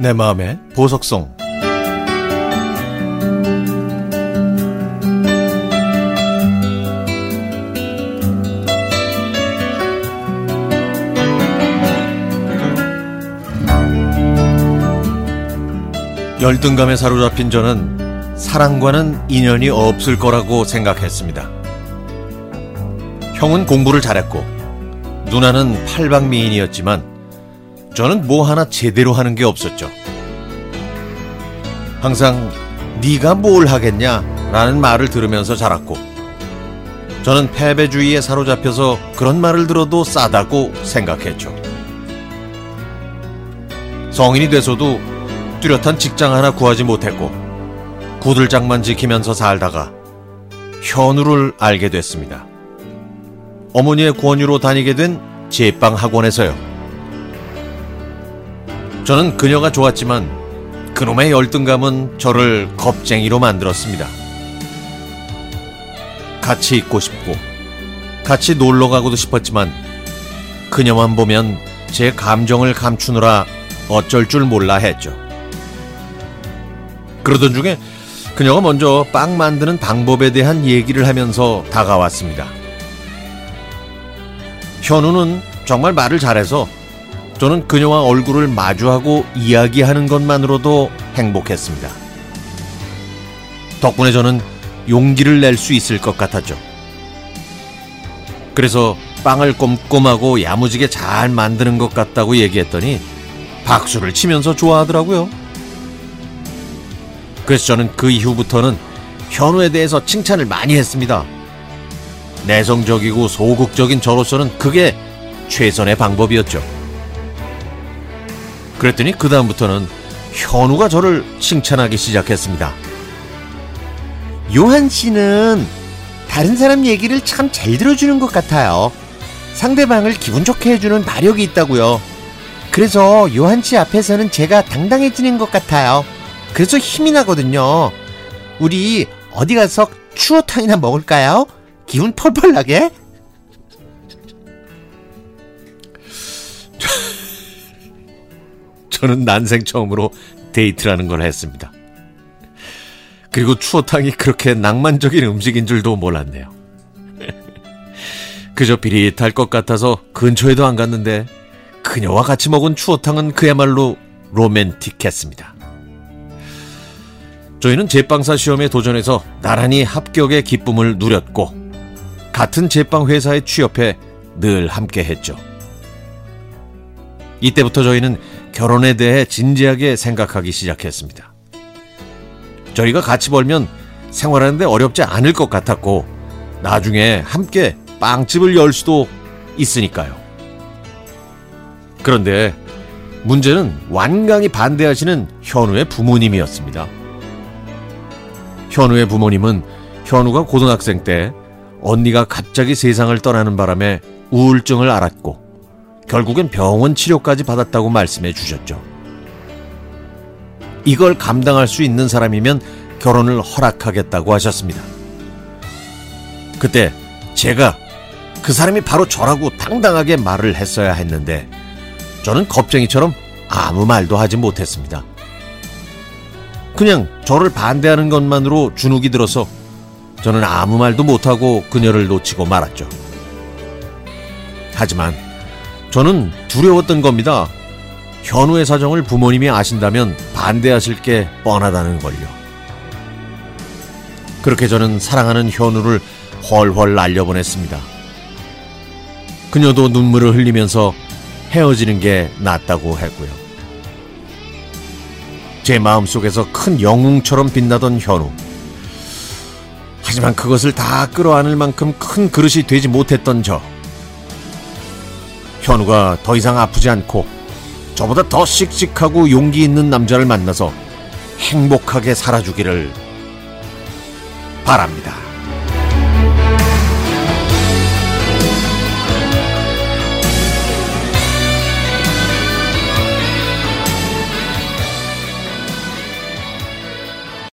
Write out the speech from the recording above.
내 마음의 보석성 열등감에 사로잡힌 저는 사랑과는 인연이 없을 거라고 생각했습니다. 형은 공부를 잘했고 누나는 팔방미인이었지만 저는 뭐 하나 제대로 하는 게 없었죠. 항상 네가 뭘 하겠냐 라는 말을 들으면서 자랐고 저는 패배주의에 사로잡혀서 그런 말을 들어도 싸다고 생각했죠. 성인이 돼서도 뚜렷한 직장 하나 구하지 못했고 구들장만 지키면서 살다가 현우를 알게 됐습니다. 어머니의 권유로 다니게 된 제빵 학원에서요. 저는 그녀가 좋았지만 그놈의 열등감은 저를 겁쟁이로 만들었습니다. 같이 있고 싶고 같이 놀러 가고도 싶었지만 그녀만 보면 제 감정을 감추느라 어쩔 줄 몰라 했죠. 그러던 중에 그녀가 먼저 빵 만드는 방법에 대한 얘기를 하면서 다가왔습니다. 현우는 정말 말을 잘해서 저는 그녀와 얼굴을 마주하고 이야기하는 것만으로도 행복했습니다. 덕분에 저는 용기를 낼 수 있을 것 같았죠. 그래서 빵을 꼼꼼하고 야무지게 잘 만드는 것 같다고 얘기했더니 박수를 치면서 좋아하더라고요. 그래서 저는 그 이후부터는 현우에 대해서 칭찬을 많이 했습니다. 내성적이고 소극적인 저로서는 그게 최선의 방법이었죠. 그랬더니 그다음부터는 현우가 저를 칭찬하기 시작했습니다. 요한 씨는 다른 사람 얘기를 참 잘 들어주는 것 같아요. 상대방을 기분 좋게 해주는 마력이 있다고요. 그래서 요한 씨 앞에서는 제가 당당해지는 것 같아요. 그래서 힘이 나거든요. 우리 어디 가서 추어탕이나 먹을까요? 기분 펄펄 나게? 저는 난생 처음으로 데이트라는 걸 했습니다. 그리고 추어탕이 그렇게 낭만적인 음식인 줄도 몰랐네요. 그저 비릿할 것 같아서 근처에도 안 갔는데 그녀와 같이 먹은 추어탕은 그야말로 로맨틱했습니다. 저희는 제빵사 시험에 도전해서 나란히 합격의 기쁨을 누렸고 같은 제빵 회사에 취업해 늘 함께 했죠. 이때부터 저희는 결혼에 대해 진지하게 생각하기 시작했습니다. 저희가 같이 벌면 생활하는데 어렵지 않을 것 같았고 나중에 함께 빵집을 열 수도 있으니까요. 그런데 문제는 완강히 반대하시는 현우의 부모님이었습니다. 현우의 부모님은 현우가 고등학생 때 언니가 갑자기 세상을 떠나는 바람에 우울증을 앓았고 결국엔 병원 치료까지 받았다고 말씀해 주셨죠. 이걸 감당할 수 있는 사람이면 결혼을 허락하겠다고 하셨습니다. 그때 제가 그 사람이 바로 저라고 당당하게 말을 했어야 했는데 저는 겁쟁이처럼 아무 말도 하지 못했습니다. 그냥 저를 반대하는 것만으로 주눅이 들어서 저는 아무 말도 못하고 그녀를 놓치고 말았죠. 하지만 저는 두려웠던 겁니다. 현우의 사정을 부모님이 아신다면 반대하실 게 뻔하다는 걸요. 그렇게 저는 사랑하는 현우를 헐헐 날려보냈습니다. 그녀도 눈물을 흘리면서 헤어지는 게 낫다고 했고요. 제 마음속에서 큰 영웅처럼 빛나던 현우. 하지만 그것을 다 끌어안을 만큼 큰 그릇이 되지 못했던 저. 현우가 더 이상 아프지 않고 저보다 더 씩씩하고 용기 있는 남자를 만나서 행복하게 살아주기를 바랍니다.